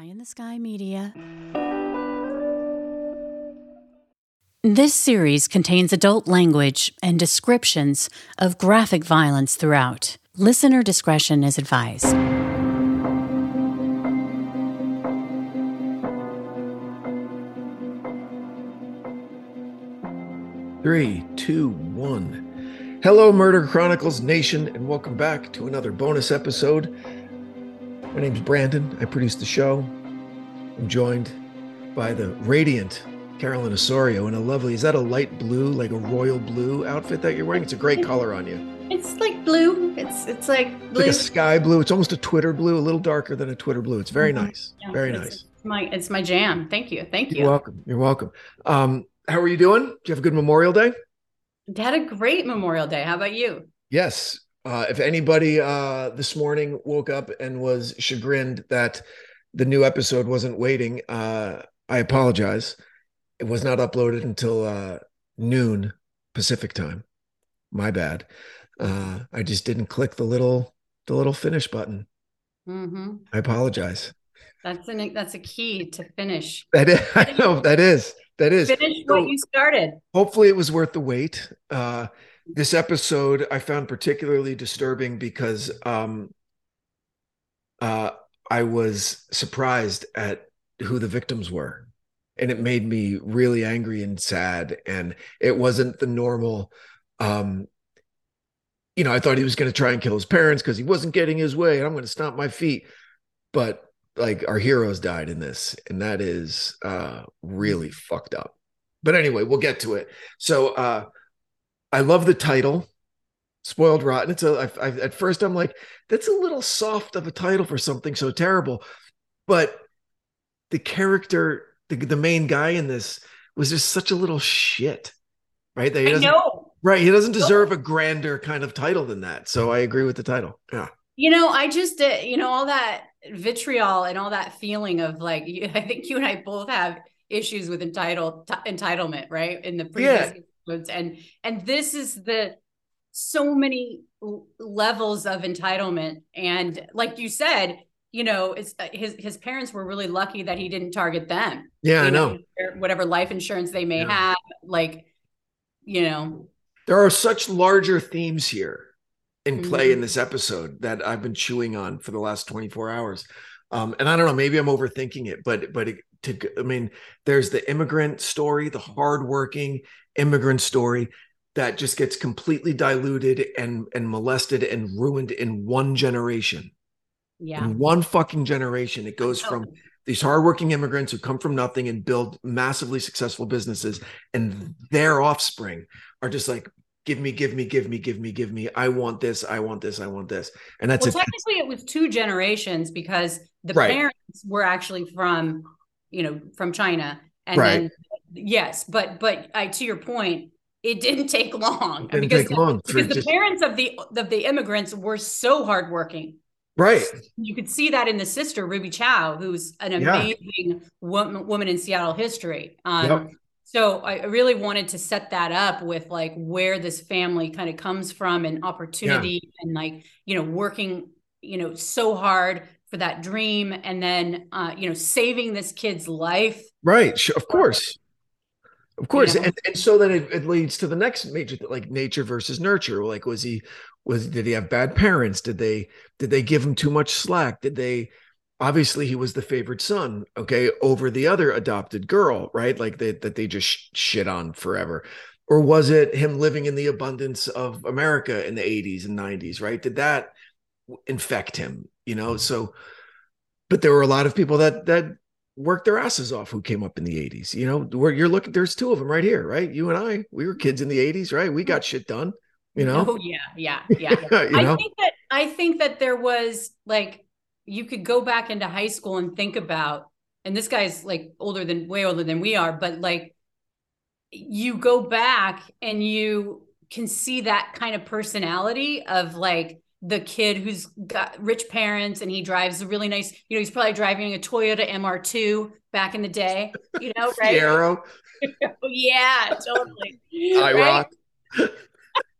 Eye in the Sky Media. This series contains adult language and descriptions of graphic violence throughout. Listener discretion is advised. Three, two, one. Hello, Murder Chronicles Nation, and welcome back to another bonus episode. My name's Branden. I produce the show. I'm joined by the radiant Carolyn Osorio in a lovely, is that a light blue, like a royal blue outfit that you're wearing? It's a great color on you. It's like blue. It's it's like It's blue. like a sky blue. It's almost a Twitter blue, a little darker than a Twitter blue. It's very Mhm. nice. Yeah, Very it's- nice. It's my it's my jam. Thank you. Thank you. You're welcome. You're welcome. Um, how are you doing? Did you have a good Memorial Day? Had a great Memorial Day. How about you? Yes. Uh, if anybody uh, this morning woke up and was chagrined that the new episode wasn't waiting, uh, I apologize. It was not uploaded until uh, noon Pacific time. My bad. Uh, I just didn't click the little the little finish button. hmm I apologize. That's an that's a key to finish. That is, I know that is that is. Finish So- what you started. hopefully it was worth the wait uh this episode i found particularly disturbing because um uh i was surprised at who the victims were. And it made me really angry and sad. And it wasn't the normal um you know i thought he was going to try and kill his parents because he wasn't getting his way and i'm going to stomp my feet. But like our heroes died in this and that is uh really fucked up. But anyway we'll get to it. So uh i love the title spoiled rotten. It's a I, I, at first i'm like that's a little soft of a title for something so terrible. But the character the, the main guy in this was just such a little shit right? That he I doesn't know. right he doesn't deserve a grander kind of title than that. So i agree with the title. Yeah. You know, I just uh, you know all that vitriol and all that feeling of like you, I think you and I both have issues with entitled t- entitlement, right? In the previous episodes, and and this is the so many levels of entitlement, and like you said, you know, it's uh, his his parents were really lucky that he didn't target them. yeah i know their- whatever life insurance they may Yeah. have, like you know, there are such larger themes here in play in Mhm. this episode that I've been chewing on for the last 24 hours. Um, and I don't know, maybe I'm overthinking it, but but it, to I mean, there's the immigrant story, the hardworking immigrant story that just gets completely diluted and and molested and ruined in one generation. yeah. In one fucking generation, it goes from Oh, these hardworking immigrants who come from nothing and build massively successful businesses, and their offspring are just like, give me, give me, give me, give me, give me. I want this, I want this, I want this. And that's well, it. technically, it was two generations because the Right. parents were actually from, you know, from China, and Right. then yes, but but I to your point, it didn't take long It didn't because take long because the just- parents of the of the immigrants were so hardworking. Right. You could see that in the sister Ruby Chow, who's an Yeah. amazing woman, woman in Seattle history. Um, Yep. So I I really wanted to set that up with like where this family kind of comes from and opportunity and like you know working you know so hard for that dream and then uh, you know saving this kid's life. Right. Of course. Of course. know? And, and so then it, it leads to the next major like nature versus nurture. Like was he was did he have bad parents? Did they did they give him too much slack? Did they obviously he was the favorite son, okay, over the other adopted girl, right? Like they, that they just shit on forever. Or was it him living in the abundance of America in the 80s and 90s, right? Did that infect him, you know? So but there were a lot of people that that worked their asses off who came up in the 80s you know where you're looking there's two of them right here right? You and i we were kids in the 80s right? We got shit done you know? Oh yeah, yeah, yeah. I know? think that I think that there was like you could go back into high school and think about, and this guy's like older than way older than we are, but like you go back and you can see that kind of personality of like the kid who's got rich parents and he drives a really nice, you know, he's probably driving a Toyota MR2 back in the day, you know, right? Fiero, yeah, totally. I Right? rock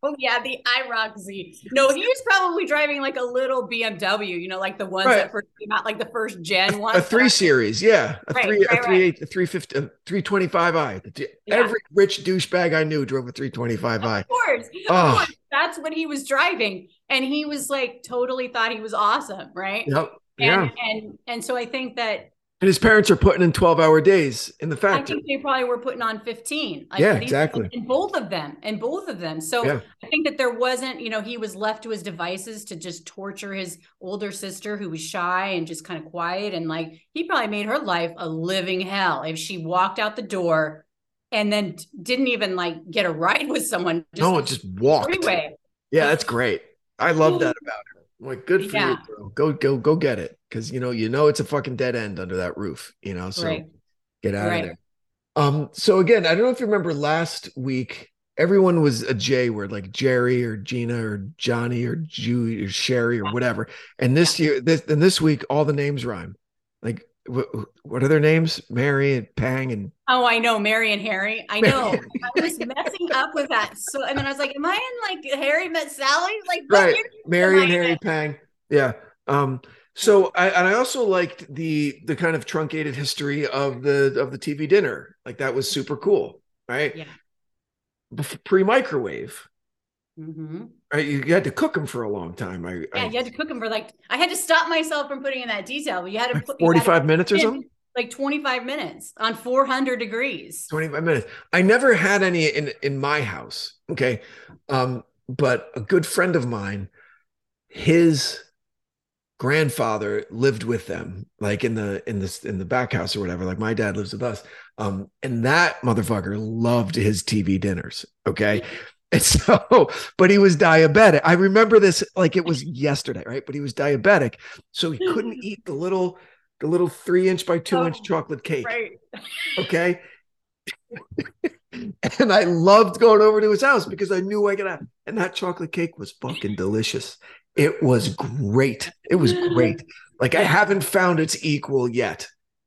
Oh yeah, the IROC-Z. No, he was probably driving like a little BMW, you know, like the ones Right. that first came out, like the first gen one. a three series, yeah, a Right, three, right, a three, eight, a three fifty, a three twenty five i. Yeah. Every rich douchebag I knew drove a three twenty five i. Of course. Of Oh. course. That's what he was driving. And he was like totally thought he was awesome, right? Yep. And Yeah. and and so I think that And his parents are putting in twelve hour days in the fact I think they probably were putting on 15. Like Yeah, exactly. And both of them, and both of them. So Yeah. I think that there wasn't, you know, he was left to his devices to just torture his older sister who was shy and just kind of quiet. And like he probably made her life a living hell if she walked out the door and then didn't even like get a ride with someone. no, it just walked. freeway. Yeah, that's great. I love that about her. I'm like, good for Yeah. you, bro. Go, go, go get it. Cause you know, you know it's a fucking dead end under that roof, you know. So Right. get out Right. of there. Um, so again, I don't know if you remember last week, everyone was a J word, like Jerry or Gina or Johnny or Jew or Sherry or whatever. And this year, this and this week, all the names rhyme. Like what, what are their names? Mary and Pang and Oh, I know, Mary and Harry. I know. I was messing up with that. So, and then I was like, "Am I in like Harry met Sally?" Like, right mary and harry pang yeah um so i and i also liked the the kind of truncated history of the of the tv dinner like that was super cool right Yeah. Pre-microwave Mhm. right you had to cook them for a long time i, Yeah, I you had to cook them for like. I had to stop myself from putting in that detail, but you had to put to 45 minutes or in, something like 25 minutes on 400 degrees. 25 minutes i never had any in in my house okay um but a good friend of mine his grandfather lived with them like in the in this in the back house or whatever like my dad lives with us. Um and that motherfucker loved his tv dinners okay? And so but he was diabetic. I remember this like it was yesterday right? But he was diabetic so he couldn't eat the little the little three inch by two inch Oh, chocolate cake Right. okay? And i loved going over to his house because i knew i could have and that chocolate cake was fucking delicious it was great. It was great. Like i haven't found its equal yet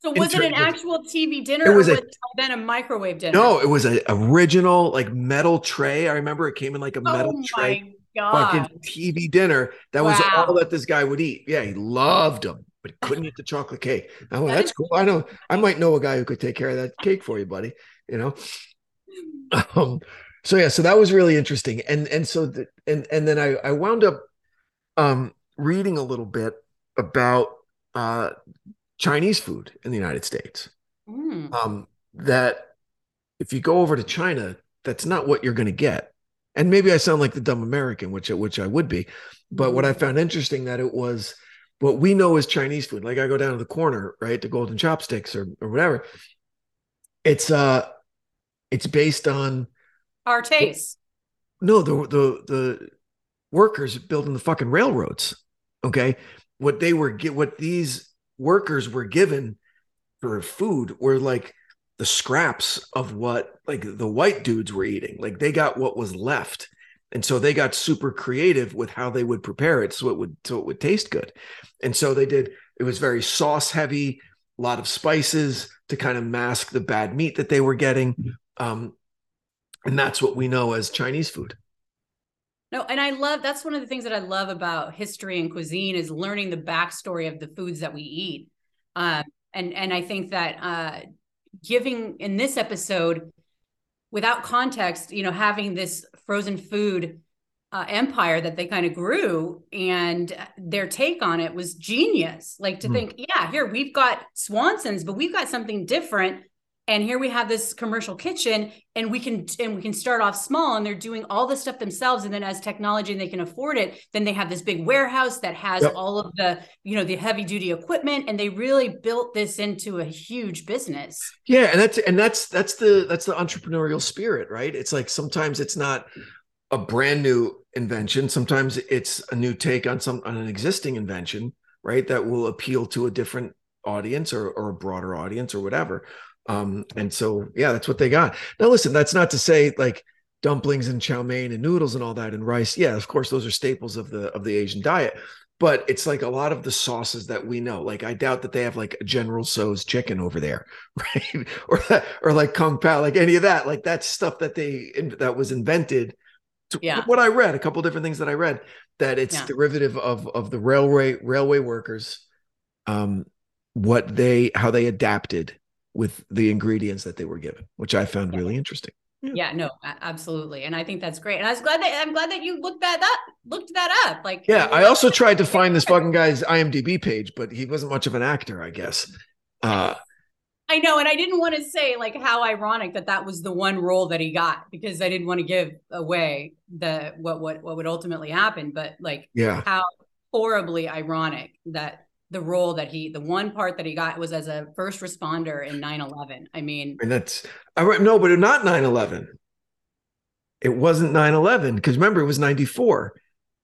So was it an actual TV dinner It or was a- it then a microwave dinner? no it was an original like metal tray. I remember it came in like a metal Oh tray my god. fucking tv dinner. That was all that this guy would eat. Yeah he loved them but couldn't eat the chocolate cake. Oh That that's cool. I know. I might know a guy who could take care of that cake for you buddy you know? Um so yeah so that was really interesting. And and so the, and and then i i wound up um reading a little bit about uh chinese food in the united states. Mm. um that if you go over to china that's not what you're going to get. And maybe i sound like the dumb american which which i would be but what i found interesting that it was what we know as chinese food. Like i go down to the corner right to golden chopsticks or, or whatever. It's uh it's based on Our taste. no the the the workers building the fucking railroads okay? What they were get what these workers were given for food were like the scraps of what like the white dudes were eating. Like they got what was left. And so they got super creative with how they would prepare it so it would so it would taste good. And so they did it was very sauce heavy a lot of spices to kind of mask the bad meat that they were getting. Um and that's what we know as chinese food No, and I love that's one of the things that I love about history and cuisine is learning the backstory of the foods that we eat. Um, and and I think that uh, giving in this episode, without context, you know, having this frozen food uh, empire that they kind of grew and their take on it was genius. Like to Hmm. think, yeah, here we've got Swanson's, but we've got something different. And here we have this commercial kitchen, and we can and we can start off small, and they're doing all the stuff themselves. And then as technology and they can afford it, then they have this big warehouse that has Yep. all of the you know the heavy duty equipment, and they really built this into a huge business. Yeah, and that's and that's that's the that's the entrepreneurial spirit, right? It's like sometimes it's not a brand new invention, sometimes it's a new take on some on an existing invention, right? That will appeal to a different audience or or a broader audience or whatever. Um, and so yeah, that's what they got. Now listen, that's not to say like dumplings and chow mein and noodles and all that and rice. Yeah, of course, those are staples of the of the Asian diet. But it's like a lot of the sauces that we know. Like I doubt that they have like General Tso's chicken over there, right? or or like kung pao, like any of that. Like that's stuff that they that was invented Yeah. what I read, a couple different things that I read, that it's Yeah. derivative of of the railway railway workers, um, what they how they adapted with the ingredients that they were given, which I found Yeah. really interesting. Yeah, no, absolutely. And I think that's great. And I was glad that I'm glad that you looked that up, looked that up. Like Yeah, I also tried to find this fucking guy's IMDb page, but he wasn't much of an actor, I guess. Uh, I know, and I didn't want to say like how ironic that that was the one role that he got because I didn't want to give away the what what what would ultimately happen, but like yeah, how horribly ironic that the role that he the one part that he got was as a first responder in 9-11 i mean and that's I no, but not 9-11. It wasn't 9-11 because remember it was 94,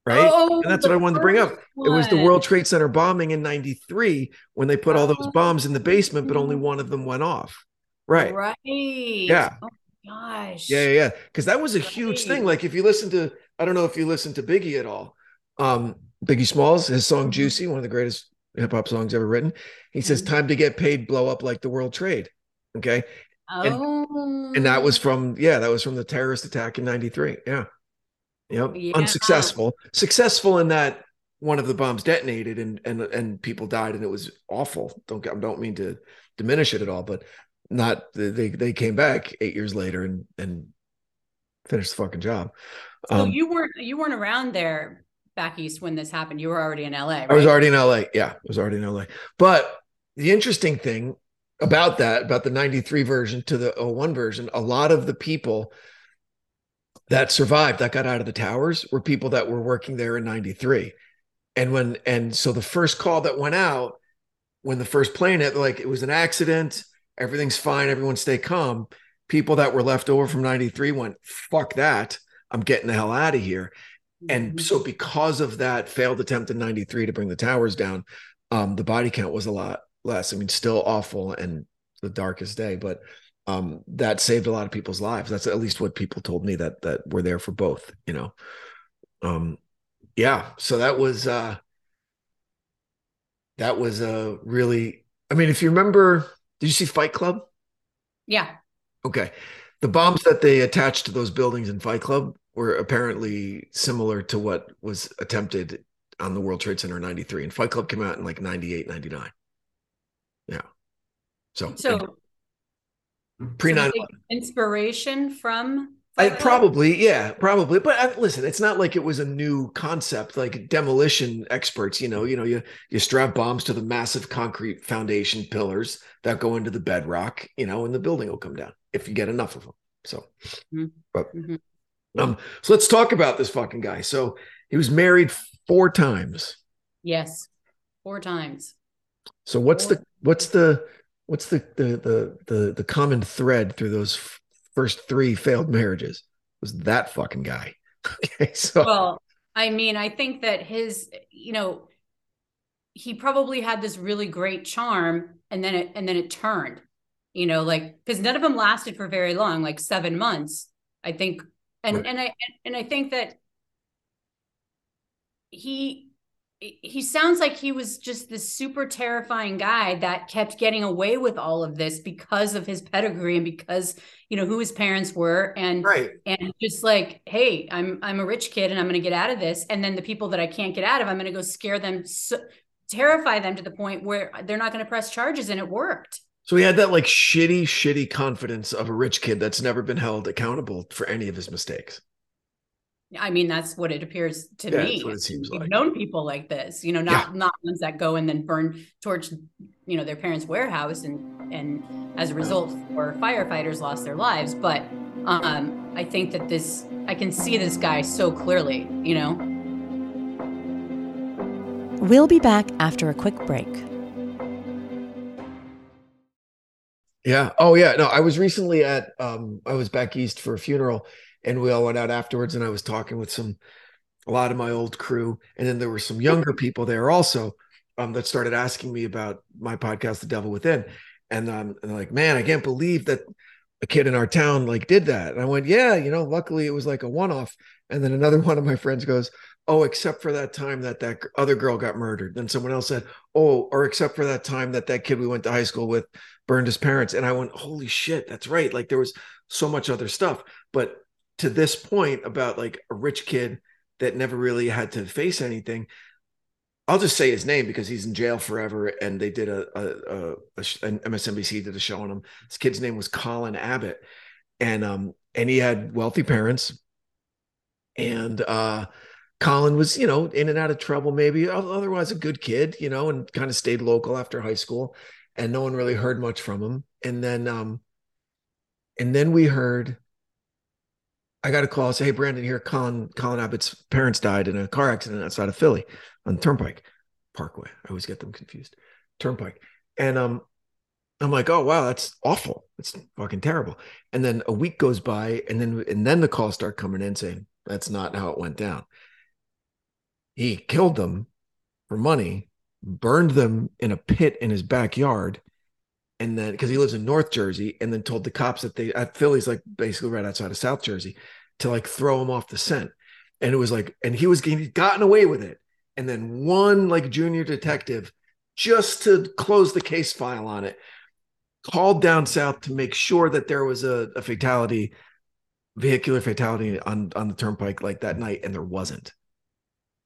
right? oh, And that's what I wanted to bring up. first It was the. World Trade Center bombing in 93 when they put all those Oh. bombs in the basement, but only one of them went off. Right. right Yeah. oh my gosh Yeah, yeah, yeah. Because that was a huge thing. Like if you listen to, I don't know if you listen to Biggie at all. Um, Biggie Smalls, his song. Juicy, one of the greatest hip hop songs ever written. He says, Mhm. Time to get paid, blow up like the World Trade. Okay. oh And that was from, yeah, that was from the terrorist attack in 93. Yeah. Yep. Yeah. Unsuccessful. Successful in that one of the bombs detonated and and and people died and it was awful. Don't get- don't mean to diminish it at all, but not they they came back eight years later and and finished the fucking job. so Um, you weren't you weren't around there back east when this happened you were already in la right? I was already in LA. Yeah, I was already in LA. But the interesting thing about that, about the 93 version to the 01 version, a lot of the people that survived, that got out of the towers, were people that were working there in 93. And when, and so the first call that went out when the first plane hit, like it was an accident, everything's fine, everyone stay calm. People that were left over from 93 went, fuck that. I'm getting the hell out of here. And Mhm. so, because of that failed attempt in '93 to bring the towers down, um, the body count was a lot less. I mean, still awful and the darkest day, but um, that saved a lot of people's lives. That's at least what people told me that that were there for both. You know, um, yeah. So that was uh, that was a really. I mean, if you remember, did you see Fight Club? yeah Okay. The bombs that they attached to those buildings in Fight Club were apparently similar to what was attempted on the World Trade Center in 93. And Fight Club came out in like 98, 99. Yeah. So, so pre so 9 they- inspiration from I probably, yeah, probably. But uh, listen, it's not like it was a new concept. Like demolition experts, you know, you know, you you strap bombs to the massive concrete foundation pillars that go into the bedrock, you know, and the building will come down if you get enough of them. So, Mhm. but Mhm. Um, so let's talk about this fucking guy. So he was married four times. yes four times So what's the what's the what's the the the the, the common thread through those f- first three failed marriages? Was that fucking guy? okay, so well i mean i think that his you know he probably had this really great charm and then it and then it turned you know like because none of them lasted for very long like seven months i think and Right. and i and i think that he he sounds like he was just this super terrifying guy that kept getting away with all of this because of his pedigree and because you know who his parents were and right. and just like hey i'm i'm a rich kid and i'm going to get out of this and then the people that i can't get out of i'm going to go scare them so, terrify them to the point where they're not going to press charges and it worked So he had that like shitty, shitty confidence of a rich kid that's never been held accountable for any of his mistakes. i mean that's what it appears to Yeah, me that's what it seems we've like. known people like this you know not not ones that go and then burn torch you know their parents warehouse and and as a result four firefighters lost their lives but um i think that this i can see this guy so clearly you know We'll be back after a quick break. Yeah. Oh yeah. No, I was recently at um I was back east for a funeral and we all went out afterwards and I was talking with some a lot of my old crew and then there were some younger people there also um that started asking me about my podcast The Devil Within and um and like, "Man, I can't believe that a kid in our town like did that." And I went, "Yeah, you know, luckily it was like a one-off." And then another one of my friends goes, "Oh, except for that time that that other girl got murdered." Then someone else said, "Oh, or except for that time that that kid we went to high school with burned his parents and i went holy shit that's right like there was so much other stuff but to this point about like a rich kid that never really had to face anything. I'll just say his name because he's in jail forever, and they did a, a, a, a an MSNBC did a show on him. This kid's name was Colin Abbott, and um and he had wealthy parents, and uh Colin was, you know, in and out of trouble, maybe otherwise a good kid, you know, and kind of stayed local after high school, and no one really heard much from him. And then, um, and then we heard, I got a call, say, "Hey, Branden, here, Colin, Colin Abbott's parents died in a car accident outside of Philly on Turnpike Parkway. I always get them confused, Turnpike." And um, I'm like, "Oh wow, that's awful. That's fucking terrible." And then a week goes by, and then and then the calls start coming in saying that's not how it went down he killed them for money, burned them in a pit in his backyard, and then because he lives in North Jersey, and then told the cops that they at Philly's like basically right outside of South Jersey to like throw him off the scent. And it was like, and he was he'd gotten away with it. And then one like junior detective, just to close the case file on it, called down south to make sure that there was a, a fatality, vehicular fatality on on the turnpike like that night, and there wasn't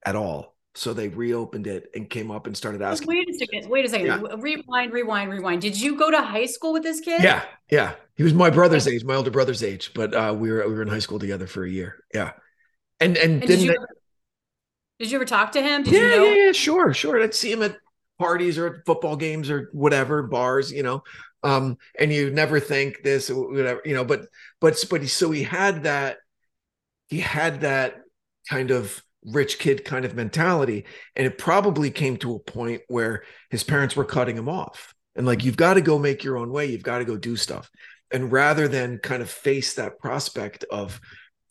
at all. So they reopened it and came up and started asking. Wait a second. Wait a second. Yeah. Rewind, rewind, rewind. Did you go to high school with this kid? Yeah, yeah. He was my brother's age, my older brother's age, but uh, we were we were in high school together for a year. Yeah, and and, and did you, did you ever talk to him? Did yeah, you know? yeah, yeah, sure, sure. I'd see him at parties or at football games or whatever bars, you know. Um, and you never think this whatever, you know. But but but he, so he had that, he had that kind of rich kid kind of mentality. And it probably came to a point where his parents were cutting him off and like, you've got to go make your own way. You've got to go do stuff. And rather than kind of face that prospect of,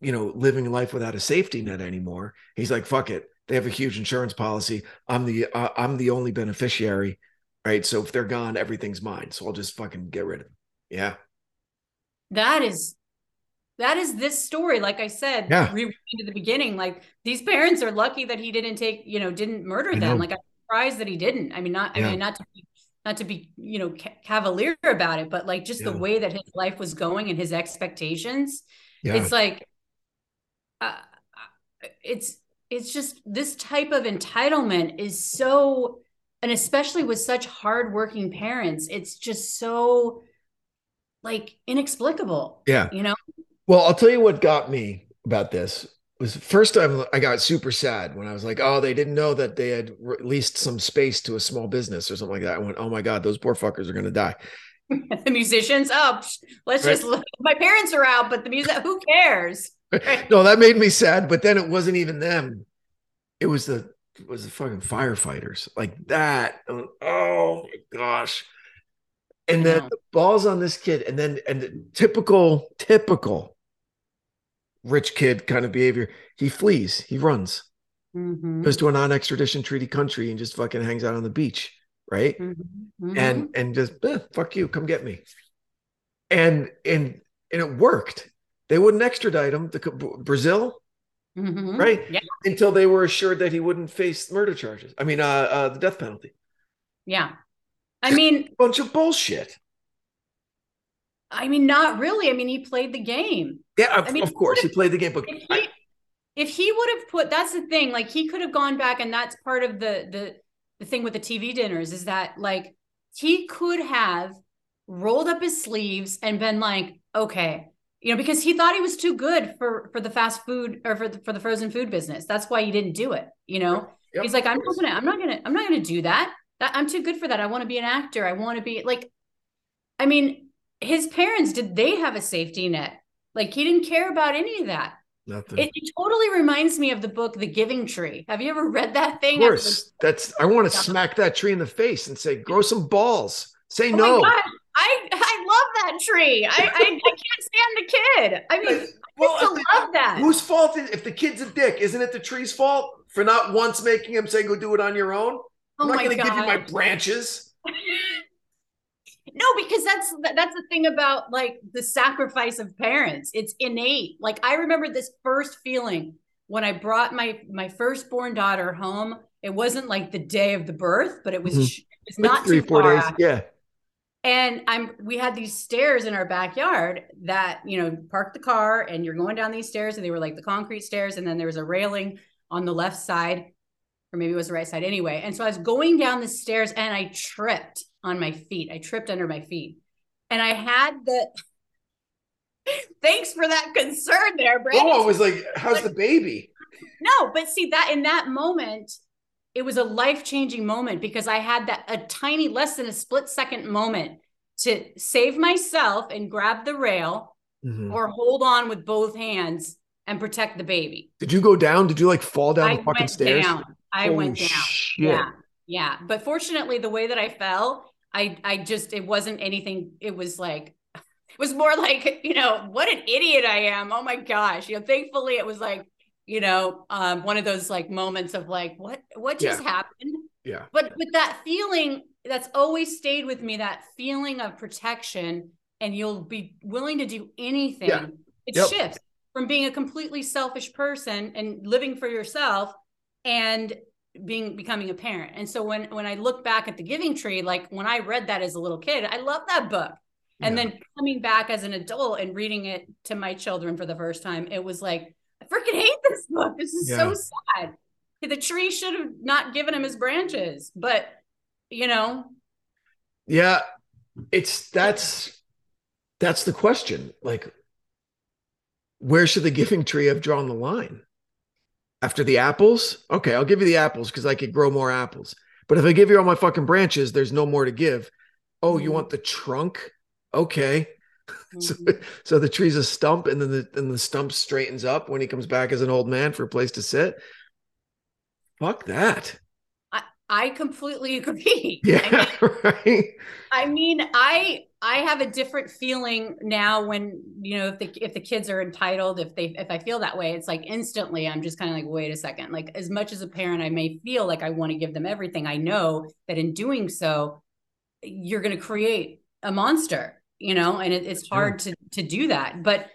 you know, living life without a safety net anymore, he's like, fuck it. They have a huge insurance policy. I'm the uh, I'm the only beneficiary, right? So if they're gone, everything's mine. So I'll just fucking get rid of them. Yeah. That is that is this story like i said yeah. rewinding to the beginning like these parents are lucky that he didn't take you know didn't murder them like i'm surprised that he didn't i mean not yeah. i mean not to be not to be you know ca- cavalier about it but like just yeah. the way that his life was going and his expectations it's like uh, it's it's just this type of entitlement is so and especially with such hardworking parents it's just so like inexplicable yeah you know well, I'll tell you what got me about this was first time I got super sad when I was like, oh, they didn't know that they had released some space to a small business or something like that. I went, oh my God, those poor fuckers are going to die. the musicians, oh, let's right? just, my parents are out, but the music, who cares? No, that made me sad. But then it wasn't even them. It was the, it was the fucking firefighters like that. Oh my gosh. And then the balls on this kid, and then and typical, typical rich kid kind of behavior. He flees, he runs, mm-hmm. goes to a non-extradition treaty country and just fucking hangs out on the beach, right? Mm-hmm. mm-hmm. And and just eh, fuck you, come get me. And and and it worked. They wouldn't extradite him to Brazil, mm-hmm. right? Yeah. Until they were assured that he wouldn't face murder charges. I mean, uh, uh the death penalty. Yeah. I mean, bunch of bullshit. I mean, not really. I mean, he played the game. Yeah, of, I mean, of course, he played the game. But if he, if he would have put, that's the thing. Like, he could have gone back, and that's part of the the the thing with the TV dinners is that like he could have rolled up his sleeves and been like, okay, you know, because he thought he was too good for for the fast food or for the, for the frozen food business. That's why he didn't do it. You know, yep. he's like, I'm not gonna, I'm not gonna, I'm not gonna do that. That I'm too good for that. I want to be an actor. I want to be like, I mean, his parents did they have a safety net? Like he didn't care about any of that. Nothing. It, it, totally reminds me of the book The Giving Tree. Have you ever read that thing? Of course. That's I want to smack that tree in the face and say, grow some balls. Say oh no. I I love that tree. I, I, I can't stand the kid. I mean, well, I love that. Whose fault is if the kid's a dick? Isn't it the tree's fault for not once making him say, "Go do it on your own"? I'm oh not going to give you my branches. no, because that's that's the thing about like the sacrifice of parents. It's innate. Like I remember this first feeling when I brought my my firstborn daughter home. It wasn't like the day of the birth, but it was mm-hmm. it was not like three four days. Yeah. And I'm we had these stairs in our backyard that you know park the car and you're going down these stairs and they were like the concrete stairs and then there was a railing on the left side or maybe it was the right side anyway. And so I was going down the stairs and I tripped on my feet. I tripped under my feet. And I had the thanks for that concern there Branden. Oh I was like how's the baby? No but see that in that moment it was a life changing moment because I had that a tiny, less than a split second moment to save myself and grab the rail mm-hmm. or hold on with both hands and protect the baby. Did you go down? Did you like fall down I the fucking stairs? Down. I Holy went down. Shit. Yeah. Yeah. But fortunately, the way that I fell, I I just it wasn't anything. It was like it was more like, you know, what an idiot I am. Oh my gosh. You know, thankfully it was like you know um, one of those like moments of like what what just yeah. happened yeah but but that feeling that's always stayed with me that feeling of protection and you'll be willing to do anything yeah. it yep. shifts from being a completely selfish person and living for yourself and being becoming a parent and so when when i look back at the giving tree like when i read that as a little kid i love that book and yeah. then coming back as an adult and reading it to my children for the first time it was like I freaking hate this book. This is yeah. so sad. The tree should have not given him his branches, but you know. Yeah, it's that's that's the question. Like, where should the giving tree have drawn the line? After the apples? Okay, I'll give you the apples because I could grow more apples. But if I give you all my fucking branches, there's no more to give. Oh, you mm-hmm. want the trunk? Okay. So, mm-hmm. so the tree's a stump, and then the and the stump straightens up when he comes back as an old man for a place to sit. Fuck that. I I completely agree. Yeah, I mean, right. I mean, I I have a different feeling now when you know if the if the kids are entitled, if they if I feel that way, it's like instantly I'm just kind of like, wait a second. Like as much as a parent, I may feel like I want to give them everything. I know that in doing so, you're going to create a monster you know, and it, it's hard to to do that. But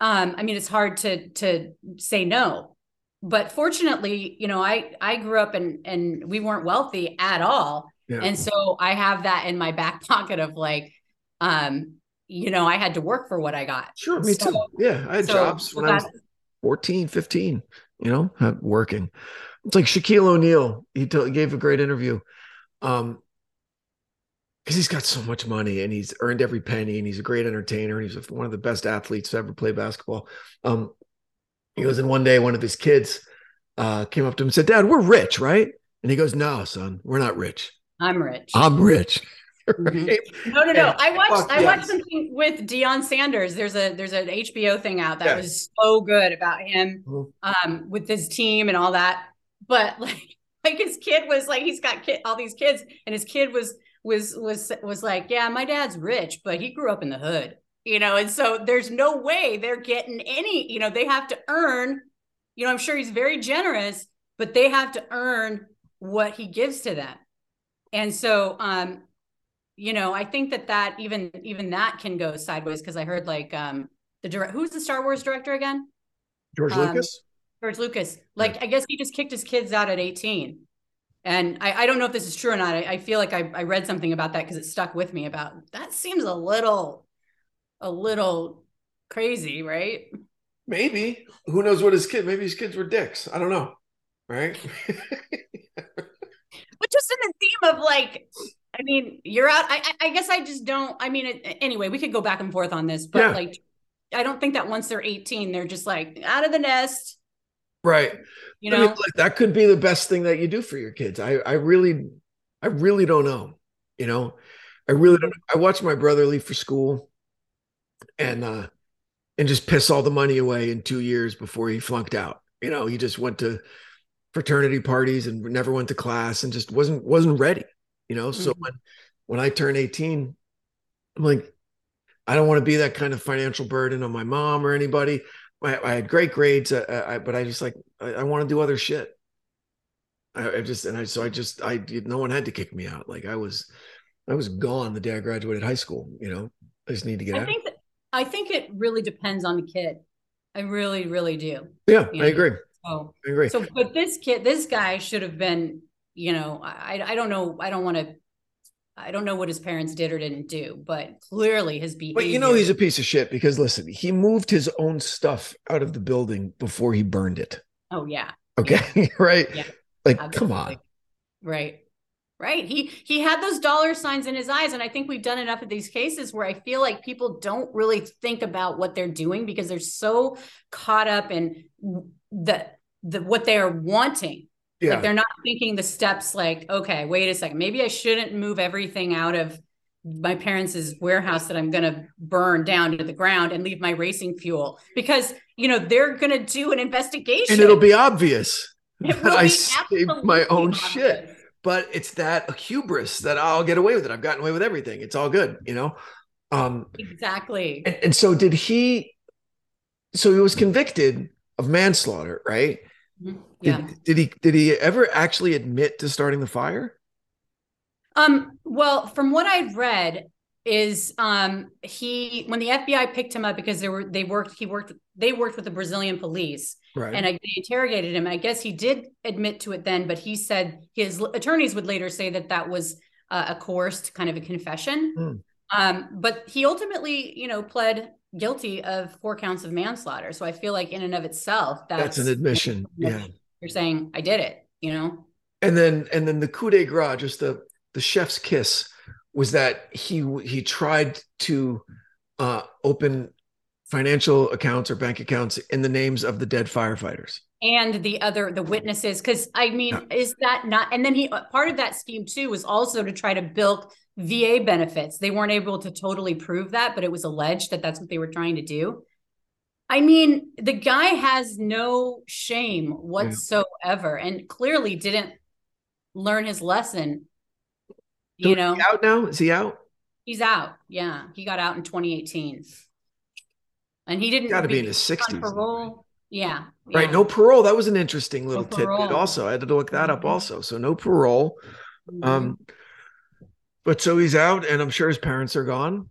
um, I mean, it's hard to to say no. But fortunately, you know, I I grew up and and we weren't wealthy at all, yeah. and so I have that in my back pocket of like, um, you know, I had to work for what I got. Sure, me so, too. Yeah, I had so, jobs when I was 14, 15, you know, working. It's like Shaquille O'Neal. He, t- he gave a great interview. Um, because he's got so much money and he's earned every penny and he's a great entertainer and he's one of the best athletes to ever play basketball. Um, he goes, and one day one of his kids uh, came up to him and said, Dad, we're rich, right? And he goes, No, son, we're not rich. I'm rich. I'm rich. Mm-hmm. No, no, no. I watched I watched something with Deion Sanders. There's a there's an HBO thing out that yes. was so good about him mm-hmm. um, with his team and all that. But like like his kid was like he's got kid, all these kids and his kid was was was was like, yeah, my dad's rich, but he grew up in the hood, you know, and so there's no way they're getting any, you know, they have to earn, you know, I'm sure he's very generous, but they have to earn what he gives to them. And so um you know, I think that that even even that can go sideways because I heard like um the direct who's the Star Wars director again? George um, Lucas. George Lucas. Like yeah. I guess he just kicked his kids out at 18 and I, I, don't know if this is true or not. I, I feel like I, I, read something about that because it stuck with me about that seems a little, a little crazy, right? Maybe. Who knows what his kid, maybe his kids were dicks. I don't know. Right. but just in the theme of like, I mean, you're out. I, I guess I just don't, I mean, it, anyway, we could go back and forth on this, but yeah. like, I don't think that once they're 18, they're just like out of the nest. Right. You know, I mean, like, that could be the best thing that you do for your kids. I, I really, I really don't know. You know, I really don't. I watched my brother leave for school, and uh, and just piss all the money away in two years before he flunked out. You know, he just went to fraternity parties and never went to class and just wasn't wasn't ready. You know, mm-hmm. so when when I turned eighteen, I'm like, I don't want to be that kind of financial burden on my mom or anybody. I, I had great grades, uh, I, but I just like I, I want to do other shit. I, I, just and I so I just I no one had to kick me out. Like I was I was gone the day I graduated high school. You know, I just need to get I out. Think that, I think it really depends on the kid. I really, really do. Yeah, you know? I agree. So I agree. So, but this kid, this guy should have been. You know, I I don't know. I don't want to I don't know what his parents did or didn't do, but clearly his behavior. But you know he's a piece of shit because listen, he moved his own stuff out of the building before he burned it. Oh yeah. Okay, yeah. right? Yeah. Like, Absolutely. come on. Right. Right. He he had those dollar signs in his eyes. And I think we've done enough of these cases where I feel like people don't really think about what they're doing because they're so caught up in the the what they are wanting yeah. Like they're not thinking the steps like, okay, wait a second, maybe I shouldn't move everything out of my parents' warehouse that I'm going to burn down to the ground and leave my racing fuel because, you know, they're going to do an investigation. And it'll be obvious it that I saved my own obvious. shit. But it's that hubris that I'll get away with it. I've gotten away with everything. It's all good, you know? Um, exactly. And, and so did he, so he was convicted of manslaughter, right? Mm-hmm. Yeah. Did, did, he did he ever actually admit to starting the fire? Um, well, from what I've read, is um he when the FBI picked him up because they were they worked he worked they worked with the Brazilian police right. and I, they interrogated him. I guess he did admit to it then, but he said his attorneys would later say that that was uh, a coerced kind of a confession. Mm. Um, but he ultimately, you know, pled guilty of four counts of manslaughter. So I feel like in and of itself, that's, that's an admission. yeah. You're saying I did it, you know? And then, and then the coup de grace, just the, the chef's kiss was that he, he tried to uh, open financial accounts or bank accounts in the names of the dead firefighters and the other the witnesses because i mean yeah. is that not and then he part of that scheme too was also to try to bilk VA benefits. They weren't able to totally prove that, but it was alleged that that's what they were trying to do. I mean, the guy has no shame whatsoever yeah. and clearly didn't learn his lesson. You so know, out now? Is he out? He's out. Yeah. He got out in 2018. And he didn't got to be in his 60s. Parole. Yeah, Right. No parole. That was an interesting little no tidbit also. I had to look that up mm-hmm. also. So no parole. Mm-hmm. Um but so he's out, and I'm sure his parents are gone.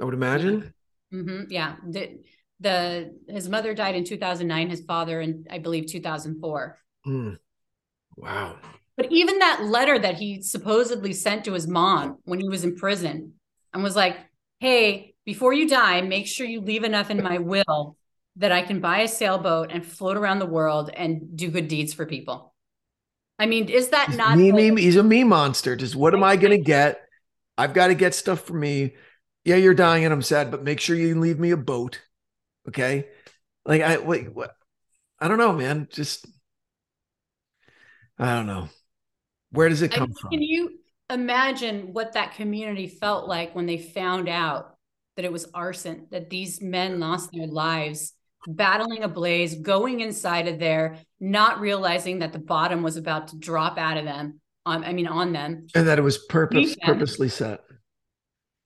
I would imagine. Mm-hmm. Yeah. The, the his mother died in 2009. His father in I believe 2004. Mm. Wow. But even that letter that he supposedly sent to his mom when he was in prison, and was like, "Hey, before you die, make sure you leave enough in my will that I can buy a sailboat and float around the world and do good deeds for people." I mean, is that he's not? Me, me, he's a me monster. Just what am I going to get? I've got to get stuff for me. Yeah, you're dying and I'm sad, but make sure you leave me a boat. Okay. Like I wait, what I don't know, man. Just I don't know. Where does it come I, from? Can you imagine what that community felt like when they found out that it was arson, that these men lost their lives battling a blaze, going inside of there, not realizing that the bottom was about to drop out of them on I mean on them. And that it was purpose purposely set.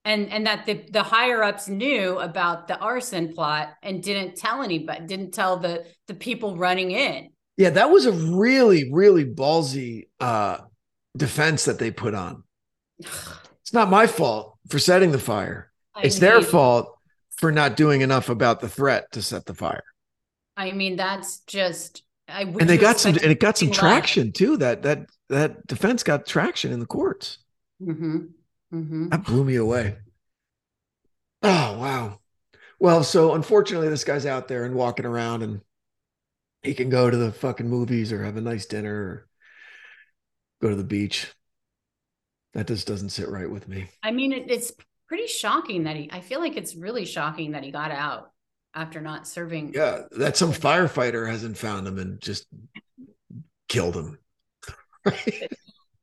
And and that the the higher ups knew about the arson plot and didn't tell anybody, didn't tell the the people running in. Yeah, that was a really, really ballsy uh defense that they put on. It's not my fault for setting the fire. I it's mean, their fault for not doing enough about the threat to set the fire. I mean, that's just I and they got some and it got some traction too. That that that defense got traction in the courts. Mm-hmm. Mm-hmm. That blew me away. Oh wow. Well, so unfortunately, this guy's out there and walking around, and he can go to the fucking movies or have a nice dinner or go to the beach. That just doesn't sit right with me. I mean, it, it's pretty shocking that he. I feel like it's really shocking that he got out after not serving. Yeah, that some firefighter hasn't found him and just killed him.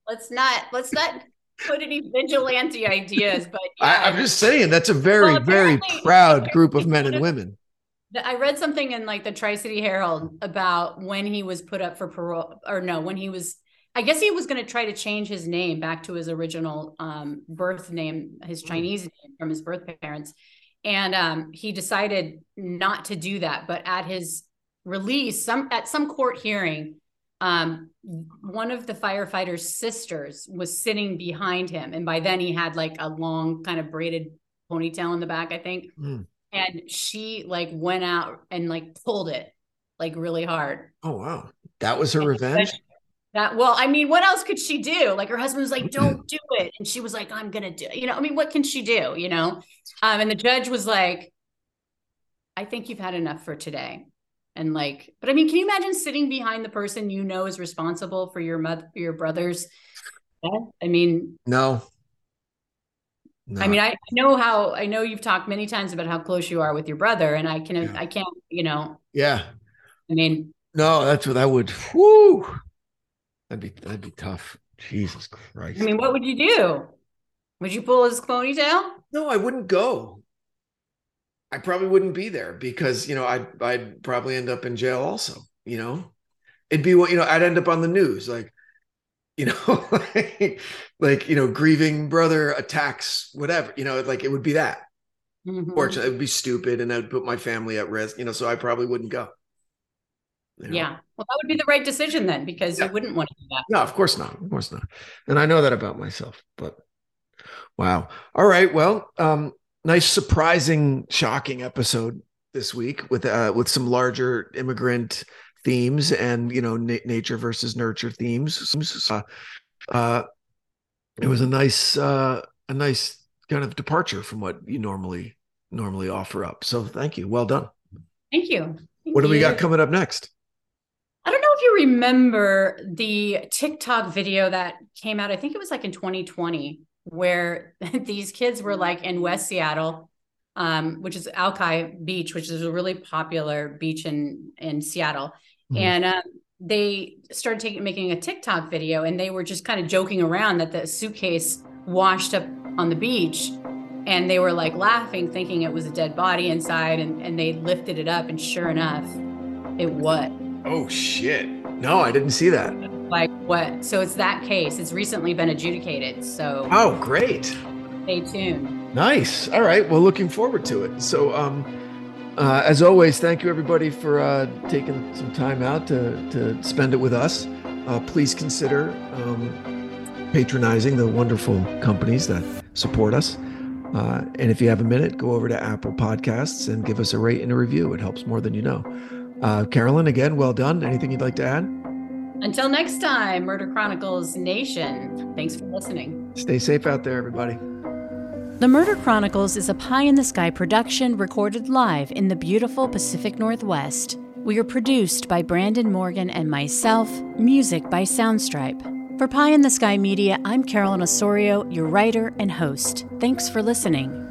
let's not let's not put any vigilante ideas, but yeah. I, am just saying that's a very well, very proud group of men and women. I read something in like the Tri City Herald about when he was put up for parole, or no, when he was. I guess he was going to try to change his name back to his original um, birth name, his hmm. Chinese name from his birth parents and um, he decided not to do that. But at his release, some at some court hearing, um, one of the firefighters' sisters was sitting behind him, and by then he had like a long kind of braided ponytail in the back, I think. Mm. And she like went out and like pulled it like really hard. Oh wow, that was her and revenge. That well, I mean, what else could she do? Like her husband was like, "Don't do it," and she was like, "I'm gonna do." It. You know, I mean, what can she do? You know, um, and the judge was like, "I think you've had enough for today." And like, but I mean, can you imagine sitting behind the person you know is responsible for your mother, your brothers? I mean, no. no. I mean, I know how I know you've talked many times about how close you are with your brother, and I can, yeah. I can't, you know. Yeah. I mean, no, that's what I would. Whoo, that'd be that'd be tough. Jesus Christ. I mean, what would you do? Would you pull his ponytail? No, I wouldn't go. I probably wouldn't be there because you know I'd I'd probably end up in jail also. You know, it'd be what you know I'd end up on the news like, you know, like, like you know grieving brother attacks whatever you know like it would be that. Mm-hmm. Fortunately, it would be stupid and I'd put my family at risk. You know, so I probably wouldn't go. You know? Yeah. Well, that would be the right decision then, because yeah. you wouldn't want to do that. No, of course not. Of course not. And I know that about myself. But wow. All right. Well, um, nice, surprising, shocking episode this week with uh, with some larger immigrant themes and you know na- nature versus nurture themes. Uh, uh, it was a nice uh, a nice kind of departure from what you normally normally offer up. So thank you. Well done. Thank you. Thank what do we got coming up next? I don't know if you remember the TikTok video that came out. I think it was like in 2020, where these kids were like in West Seattle, um, which is Alki Beach, which is a really popular beach in in Seattle, mm-hmm. and um, they started taking making a TikTok video, and they were just kind of joking around that the suitcase washed up on the beach. And they were like laughing, thinking it was a dead body inside, and, and they lifted it up, and sure enough, it was. Oh shit. No, I didn't see that. Like what? So it's that case. It's recently been adjudicated. So Oh, great. Stay tuned. Nice. All right. Well, looking forward to it. So um uh, as always, thank you everybody for uh, taking some time out to, to spend it with us. Uh, please consider um, patronizing the wonderful companies that support us. Uh, and if you have a minute, go over to Apple Podcasts and give us a rate and a review. It helps more than you know. Uh, Carolyn, again, well done. Anything you'd like to add? Until next time, Murder Chronicles Nation. Thanks for listening. Stay safe out there, everybody. The Murder Chronicles is a pie in the sky production recorded live in the beautiful Pacific Northwest. We are produced by Branden Morgan and myself, music by Soundstripe. For Pie in the Sky Media, I'm Carolyn Osorio, your writer and host. Thanks for listening.